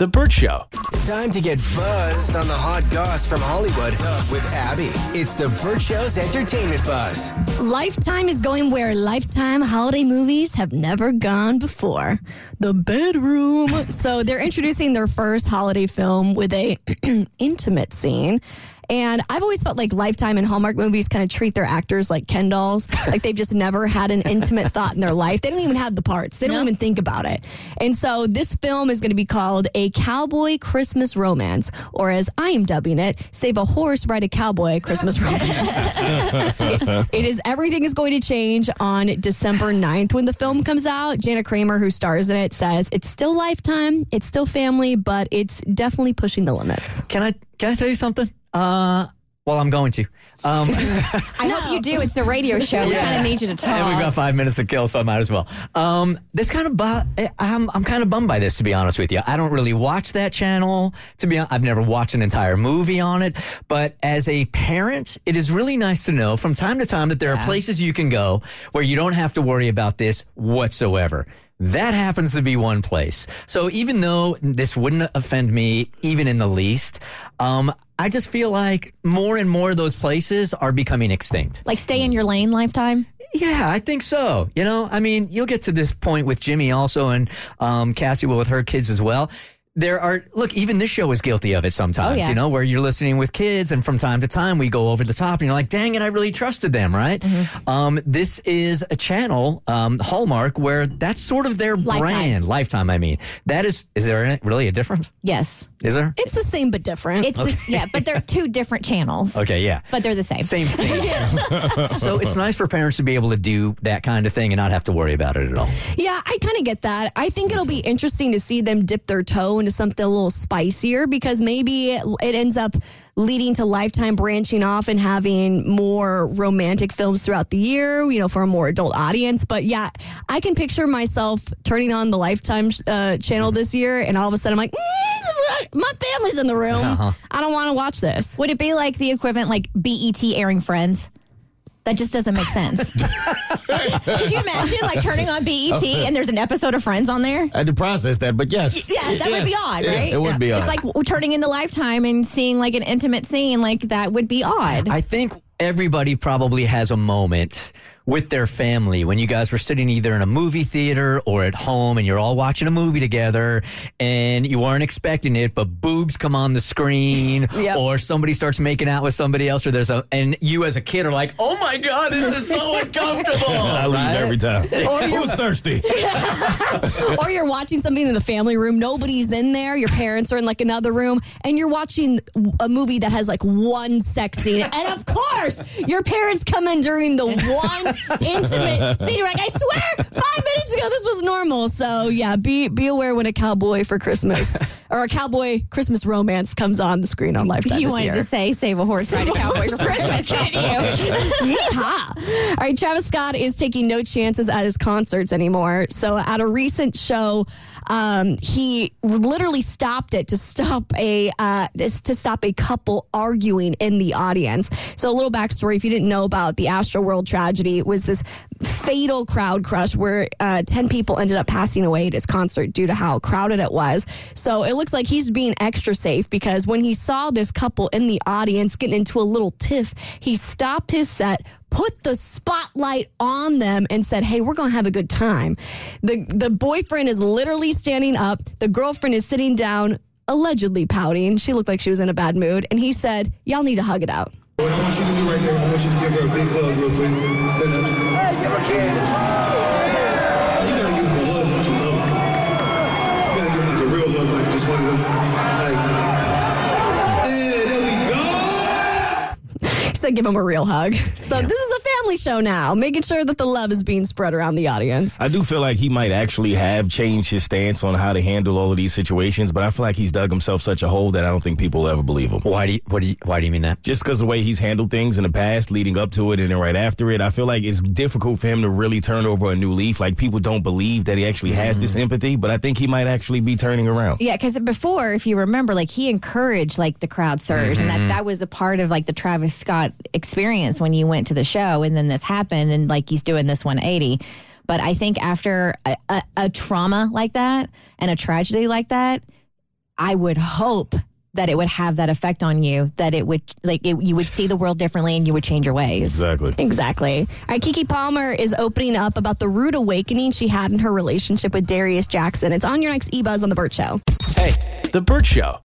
Hey, The Burt Show. Time to get buzzed on the hot goss from Hollywood with Abby. It's The Burt Show's entertainment buzz. Lifetime is going where Lifetime holiday movies have never gone before the bedroom. so they're introducing their first holiday film with a intimate scene. And I've always felt like Lifetime and Hallmark movies kind of treat their actors like Ken dolls. like they've just never had an intimate thought in their life. They don't even have the parts, they don't even think about it. And so this film is going to be called A Cowboy Christmas Romance, or as I am dubbing it, Save a Horse, Ride a Cowboy Christmas Romance. it is everything is going to change on December 9th when the film comes out. Jana Kramer, who stars in it, says it's still Lifetime, it's still family, but it's definitely pushing the limits. Can I can I tell you something? Uh, well, I'm going to. Um, I hope you do. It's a radio show. We kind of need you to talk. and we've got five minutes to kill, so I might as well. Um, this kind of, bu- I'm, I'm kind of bummed by this, to be honest with you. I don't really watch that channel. To be honest, I've never watched an entire movie on it. But as a parent, it is really nice to know from time to time that there are places you can go where you don't have to worry about this whatsoever. That happens to be one place. So even though this wouldn't offend me even in the least, um, I just feel like more and more of those places are becoming extinct. Like stay in your lane lifetime. Yeah, I think so. You know, I mean, you'll get to this point with Jimmy also, and um, Cassie will with her kids as well. There are look, even this show is guilty of it sometimes. Oh, yeah. You know, where you're listening with kids, and from time to time we go over the top, and you're like, "Dang it, I really trusted them." Right? Mm-hmm. Um, this is a channel, um, Hallmark, where that's sort of their Lifetime. brand. Lifetime, I mean, that is. Is there really a difference? Yes. Is there? It's the same but different. It's this, yeah, but they're two different channels. Okay, yeah. But they're the same. Same thing. so it's nice for parents to be able to do that kind of thing and not have to worry about it at all. Yeah, I kind of get that. I think it'll be interesting to see them dip their toe into something a little spicier because maybe it it ends up leading to Lifetime branching off and having more romantic films throughout the year, you know, for a more adult audience. But yeah, I can picture myself turning on the Lifetime uh, channel this year and all of a sudden I'm like, mm, my family's in the room. I don't want to watch this. Would it be like the equivalent, like BET airing Friends? That just doesn't make sense. Could you imagine like turning on BET and there's an episode of Friends on there? I had to process that, but yes. Yeah, that would be Yes. odd, Yeah, right? it would be odd. It's like w- turning into Lifetime and seeing like an intimate scene, like that would be odd. I think everybody probably has a moment with their family when you guys were sitting either in a movie theater or at home and you're all watching a movie together and you weren't expecting it, but boobs come on the screen Yep. or somebody starts making out with somebody else or there's a, and you as a kid are like, oh my God, this is so uncomfortable. I leave right? every time. Who's thirsty? or you're watching something in the family room, nobody's in there, your parents are in like another room, and you're watching a movie that has like one sex scene. And of course, your parents come in during the one intimate scene. You're like, I swear, five minutes ago this was normal. So yeah, be be aware when a cowboy for Christmas or a cowboy Christmas romance comes on the screen on Lifetime you this wanted year. to say save a horse, ride a cowboy for Christmas, didn't you? Yeehaw. All right, Travis Scott is taking no chances at his concerts anymore. So at a recent show, um, he literally stopped it to stop a uh, to stop a couple arguing in the audience. So a little backstory: if you didn't know about the Astroworld tragedy, it was this fatal crowd crush where uh, ten people ended up passing away at his concert due to how crowded it was. So it looks like he's being extra safe because when he saw this couple in the audience getting into a little tiff, he stopped his set, put the spotlight on them and said, "Hey, we're going to have a good time." The the boyfriend is literally standing up, the girlfriend is sitting down, allegedly pouting. She looked like she was in a bad mood, and he said, "Y'all need to hug it out." What I want you to do right there, I want you to give her a big hug real quick. Stand up. Hey, give her a kid. You gotta give him a hug like you love him. You gotta give him like a real hug, like just one of them. Like, yeah, there we go. He said, "Give him a real hug." So this is a family family show now, making sure that the love is being spread around the audience. I do feel like he might actually have changed his stance on how to handle all of these situations, but I feel like he's dug himself such a hole that I don't think people will ever believe him. Why do you, what do you, why do you mean that? Just because the way he's handled things in the past, leading up to it and then right after it, I feel like it's difficult for him to really turn over a new leaf. Like people don't believe that he actually has this mm. empathy, but I think he might actually be turning around. Yeah, because before, if you remember, like he encouraged like the crowd surge, and that mm-hmm. that was a part of like the Travis Scott experience when you went to the show, and then this happened, and like he's doing this 180. But I think after a, a, a trauma like that and a tragedy like that, I would hope that it would have that effect on you, that it would like it, you would see the world differently, and you would change your ways. Exactly. Exactly. All right, Keke Palmer is opening up about the rude awakening she had in her relationship with Darius Jackson. It's on your next eBuzz on the Burt Show. Hey, The Burt Show.